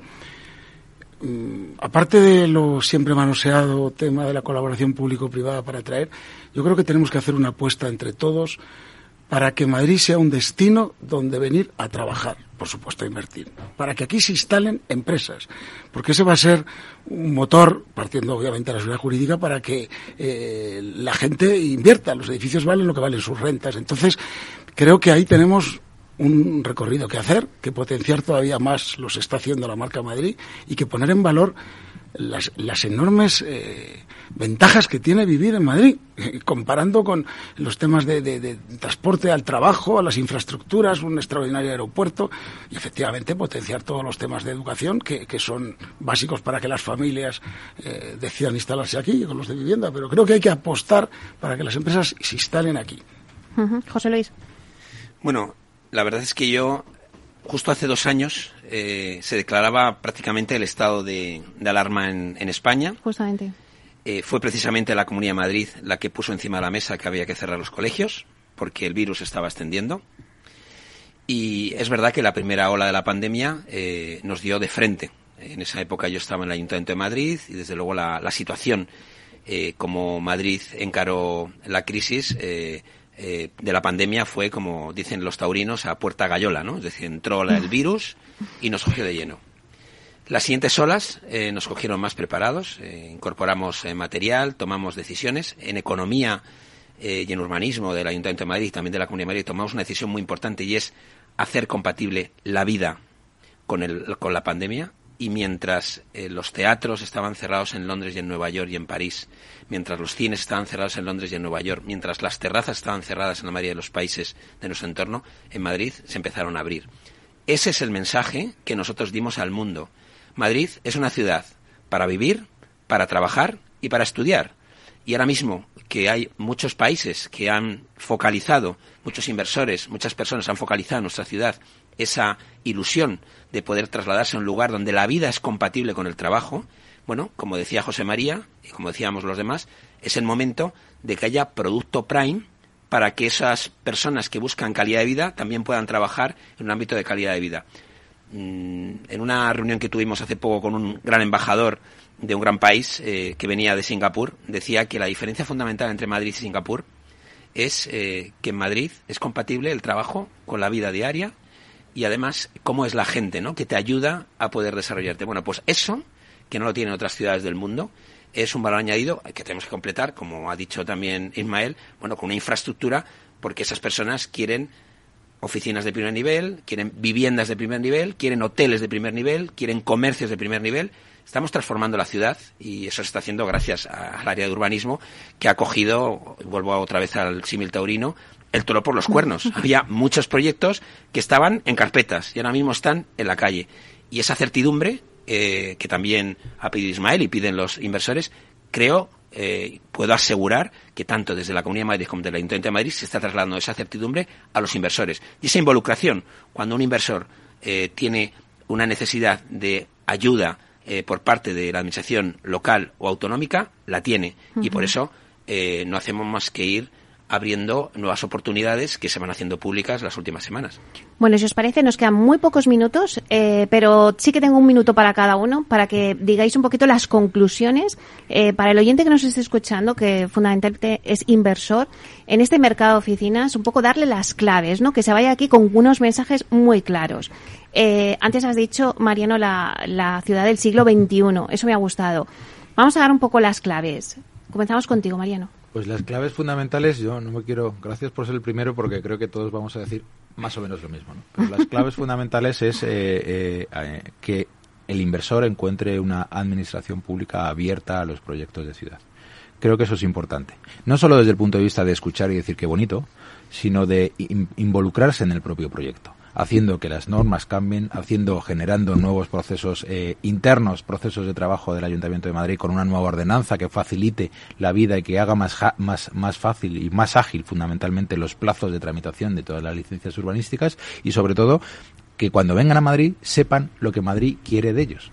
Mm, aparte de lo siempre manoseado tema de la colaboración público-privada para atraer, yo creo que tenemos que hacer una apuesta entre todos para que Madrid sea un destino donde venir a trabajar, por supuesto a invertir, para que aquí se instalen empresas, porque ese va a ser un motor, partiendo obviamente de la seguridad jurídica, para que eh, la gente invierta, los edificios valen lo que valen sus rentas. Entonces, creo que ahí tenemos un recorrido que hacer, que potenciar todavía más lo se está haciendo la marca Madrid y que poner en valor las, las enormes eh, ventajas que tiene vivir en Madrid, comparando con los temas de, transporte al trabajo, a las infraestructuras, un extraordinario aeropuerto y efectivamente potenciar todos los temas de educación que, son básicos para que las familias eh, decidan instalarse aquí, con los de vivienda, pero creo que hay que apostar para que las empresas se instalen aquí. José Luis. Bueno, la verdad es que yo, justo hace dos años, eh, se declaraba prácticamente el estado de, alarma en, España. Justamente. Eh, fue precisamente la Comunidad de Madrid la que puso encima de la mesa que había que cerrar los colegios porque el virus estaba extendiendo. Y es verdad que la primera ola de la pandemia eh, nos dio de frente. En esa época yo estaba en el Ayuntamiento de Madrid y desde luego la, situación, eh, como Madrid encaró la crisis eh, de la pandemia fue, como dicen los taurinos, a puerta gallola, ¿no? Es decir, entró el virus y nos cogió de lleno. Las siguientes olas nos cogieron más preparados, incorporamos material, tomamos decisiones. En economía y en urbanismo del Ayuntamiento de Madrid, también de la Comunidad de Madrid, tomamos una decisión muy importante y es hacer compatible la vida con, el, con la pandemia y mientras eh, los teatros estaban cerrados en Londres y en Nueva York y en París, mientras los cines estaban cerrados en Londres y en Nueva York, mientras las terrazas estaban cerradas en la mayoría de los países de nuestro entorno, en Madrid se empezaron a abrir. Ese es el mensaje que nosotros dimos al mundo. Madrid es una ciudad para vivir, para trabajar y para estudiar. Y ahora mismo que hay muchos países que han focalizado, muchos inversores, muchas personas han focalizado nuestra ciudad esa ilusión de poder trasladarse a un lugar donde la vida es compatible con el trabajo, bueno, como decía José María y como decíamos los demás, es el momento de que haya producto prime para que esas personas que buscan calidad de vida también puedan trabajar en un ámbito de calidad de vida. Mm, en una reunión que tuvimos hace poco con un gran embajador de un gran país eh, que venía de Singapur, decía que la diferencia fundamental entre Madrid y Singapur es eh, que en Madrid es compatible el trabajo con la vida diaria y además cómo es la gente, ¿no? Que te ayuda a poder desarrollarte. Bueno, pues eso, que no lo tienen otras ciudades del mundo, es un valor añadido que tenemos que completar, como ha dicho también Ismael, bueno, con una infraestructura, porque esas personas quieren oficinas de primer nivel, quieren viviendas de primer nivel, quieren hoteles de primer nivel, quieren comercios de primer nivel Estamos transformando la ciudad y eso se está haciendo gracias al área de urbanismo que ha cogido, vuelvo otra vez al símil taurino, el toro por los cuernos. Había muchos proyectos que estaban en carpetas y ahora mismo están en la calle. Y esa certidumbre, eh, que también ha pedido Ismael y piden los inversores, creo, eh, puedo asegurar que tanto desde la Comunidad de Madrid como desde el Ayuntamiento de Madrid se está trasladando esa certidumbre a los inversores. Y esa involucración, cuando un inversor eh, tiene una necesidad de ayuda eh, por parte de la administración local o autonómica la tiene y por eso eh, no hacemos más que ir abriendo nuevas oportunidades que se van haciendo públicas las últimas semanas. Bueno, si os parece, nos quedan muy pocos minutos, eh, pero sí que tengo un minuto para cada uno para que digáis un poquito las conclusiones para el oyente que nos esté escuchando, que fundamentalmente es inversor en este mercado de oficinas, un poco darle las claves, ¿no? Que se vaya aquí con unos mensajes muy claros. Eh, antes has dicho, Mariano, la, ciudad del siglo XXI. Eso me ha gustado. Vamos a dar un poco las claves. Comenzamos contigo, Mariano. Pues las claves fundamentales, yo no me quiero, gracias por ser el primero porque creo que todos vamos a decir más o menos lo mismo. Pero las claves fundamentales es eh, eh, que el inversor encuentre una administración pública abierta a los proyectos de ciudad. Creo que eso es importante. No solo desde el punto de vista de escuchar y decir qué bonito, sino de involucrarse en el propio proyecto haciendo que las normas cambien, haciendo, generando nuevos procesos eh, internos, procesos de trabajo del Ayuntamiento de Madrid con una nueva ordenanza que facilite la vida y que haga más, más, más fácil y más ágil fundamentalmente los plazos de tramitación de todas las licencias urbanísticas y sobre todo que cuando vengan a Madrid sepan lo que Madrid quiere de ellos.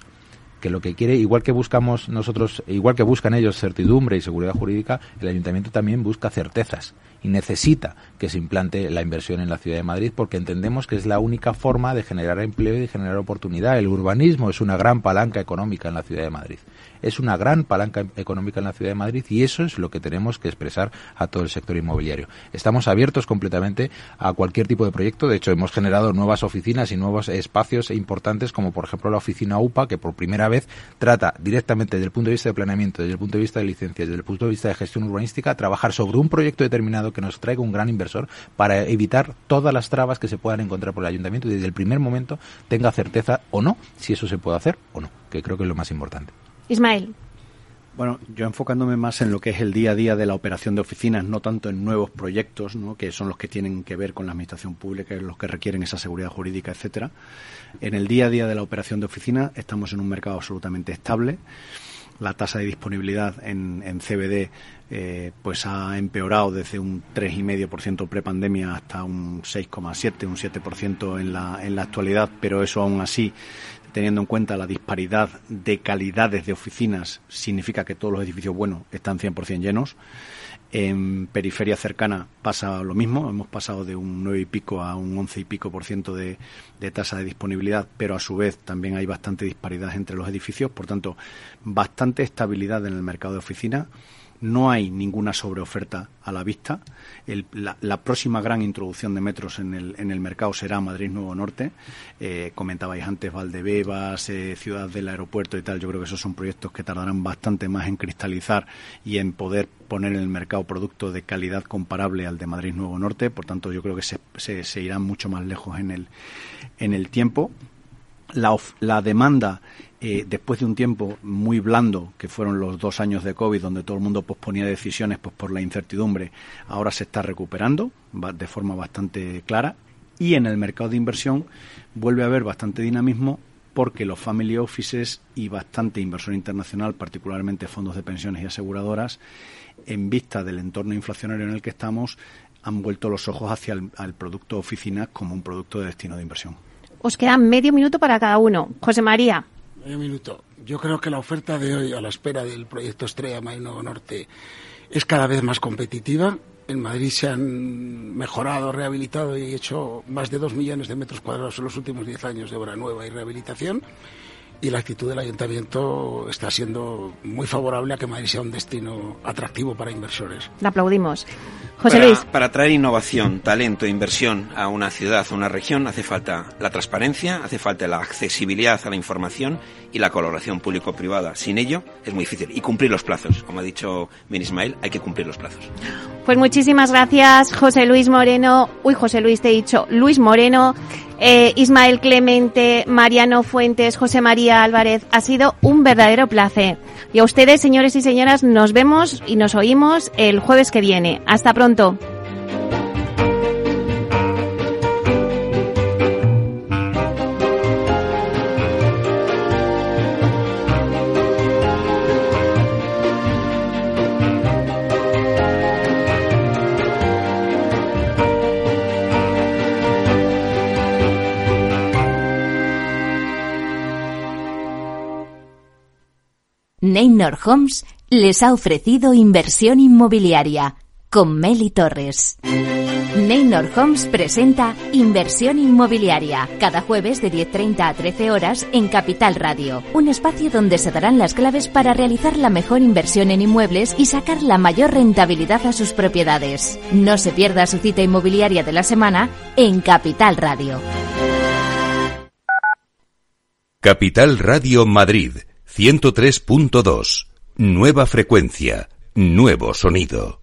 Que lo que quiere, igual que buscamos nosotros, igual que buscan ellos certidumbre y seguridad jurídica, el ayuntamiento también busca certezas y necesita que se implante la inversión en la ciudad de Madrid porque entendemos que es la única forma de generar empleo y de generar oportunidad. El urbanismo es una gran palanca económica en la ciudad de Madrid es una gran palanca económica en la ciudad de Madrid y eso es lo que tenemos que expresar a todo el sector inmobiliario. Estamos abiertos completamente a cualquier tipo de proyecto. De hecho, hemos generado nuevas oficinas y nuevos espacios importantes, como por ejemplo la oficina UPA, que por primera vez trata directamente desde el punto de vista de planeamiento, desde el punto de vista de licencias, desde el punto de vista de gestión urbanística, trabajar sobre un proyecto determinado que nos traiga un gran inversor para evitar todas las trabas que se puedan encontrar por el ayuntamiento y desde el primer momento tenga certeza o no si eso se puede hacer o no, que creo que es lo más importante. Ismael. Bueno, yo enfocándome más en lo que es el día a día de la operación de oficinas, no tanto en nuevos proyectos, ¿no? que son los que tienen que ver con la administración pública, los que requieren esa seguridad jurídica, etcétera. En el día a día de la operación de oficinas estamos en un mercado absolutamente estable la tasa de disponibilidad en, en CBD eh, pues ha empeorado desde un 3,5% prepandemia hasta un 6,7, un 7% en la, en la actualidad, pero eso aún así teniendo en cuenta la disparidad de calidades de oficinas, significa que todos los edificios buenos están 100% llenos. En periferia cercana pasa lo mismo, hemos pasado de un 9 y pico a un 11 y pico por ciento de, de tasa de disponibilidad, pero a su vez también hay bastante disparidad entre los edificios, por tanto, bastante estabilidad en el mercado de oficinas no hay ninguna sobreoferta a la vista. la, próxima gran introducción de metros en el, en el mercado será Madrid Nuevo Norte. Eh, comentabais antes Valdebebas, eh, Ciudad del Aeropuerto y tal. Yo creo que esos son proyectos que tardarán bastante más en cristalizar y en poder poner en el mercado producto de calidad comparable al de Madrid Nuevo Norte. Por tanto, yo creo que se, se, irán mucho más lejos en el, en el tiempo. La, la demanda eh, después de un tiempo muy blando, que fueron los dos años de COVID, donde todo el mundo posponía decisiones pues, por la incertidumbre, ahora se está recuperando de forma bastante clara. Y en el mercado de inversión vuelve a haber bastante dinamismo porque los family offices y bastante inversor internacional, particularmente fondos de pensiones y aseguradoras, en vista del entorno inflacionario en el que estamos, han vuelto los ojos hacia el, producto oficina como un producto de destino de inversión. Os queda medio minuto para cada uno. José María. Minuto. Yo creo que la oferta de hoy, a la espera del proyecto Estrella Nuevo Norte, es cada vez más competitiva. En Madrid se han mejorado, rehabilitado y hecho más de dos millones de metros cuadrados en los últimos diez años de obra nueva y rehabilitación y la actitud del ayuntamiento está siendo muy favorable a que Madrid sea un destino atractivo para inversores. Le aplaudimos. José para, Luis. Para traer innovación, talento, inversión a una ciudad, a una región, hace falta la transparencia, hace falta la accesibilidad a la información y la colaboración público-privada. Sin ello es muy difícil. Y cumplir los plazos. Como ha dicho Ben Ismael, hay que cumplir los plazos. Pues muchísimas gracias, José Luis Moreno. Uy, José Luis, te he dicho Luis Moreno, eh, Ismael Clemente, Mariano Fuentes, José María Álvarez. Ha sido un verdadero placer. Y a ustedes, señores y señoras, nos vemos y nos oímos el jueves que viene. Hasta pronto. Neynor les ha ofrecido inversión inmobiliaria con Meli Torres. Neynor Homes presenta Inversión Inmobiliaria, cada jueves de 10.30 a 13 horas en Capital Radio, un espacio donde se darán las claves para realizar la mejor inversión en inmuebles y sacar la mayor rentabilidad a sus propiedades. No se pierda su cita inmobiliaria de la semana en Capital Radio. Capital Radio Madrid 103.2. Nueva frecuencia. Nuevo sonido.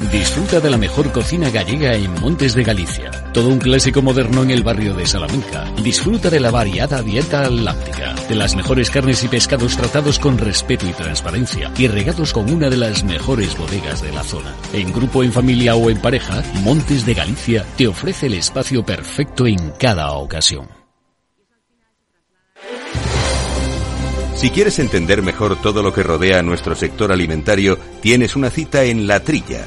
Disfruta de la mejor cocina gallega en Montes de Galicia. Todo un clásico moderno en el barrio de Salamanca. Disfruta de la variada dieta atlántica, de las mejores carnes y pescados tratados con respeto y transparencia y regados con una de las mejores bodegas de la zona. En grupo, en familia o en pareja, Montes de Galicia te ofrece el espacio perfecto en cada ocasión. Si quieres entender mejor todo lo que rodea a nuestro sector alimentario, tienes una cita en La Trilla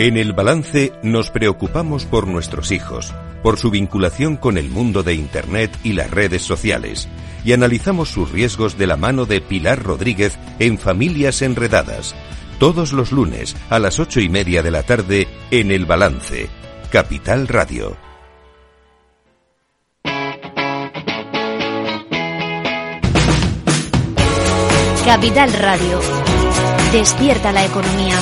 En el balance nos preocupamos por nuestros hijos, por su vinculación con el mundo de Internet y las redes sociales, y analizamos sus riesgos de la mano de Pilar Rodríguez en Familias Enredadas, todos los lunes a las ocho y media de la tarde en el balance, Capital Radio. Capital Radio. Despierta la economía.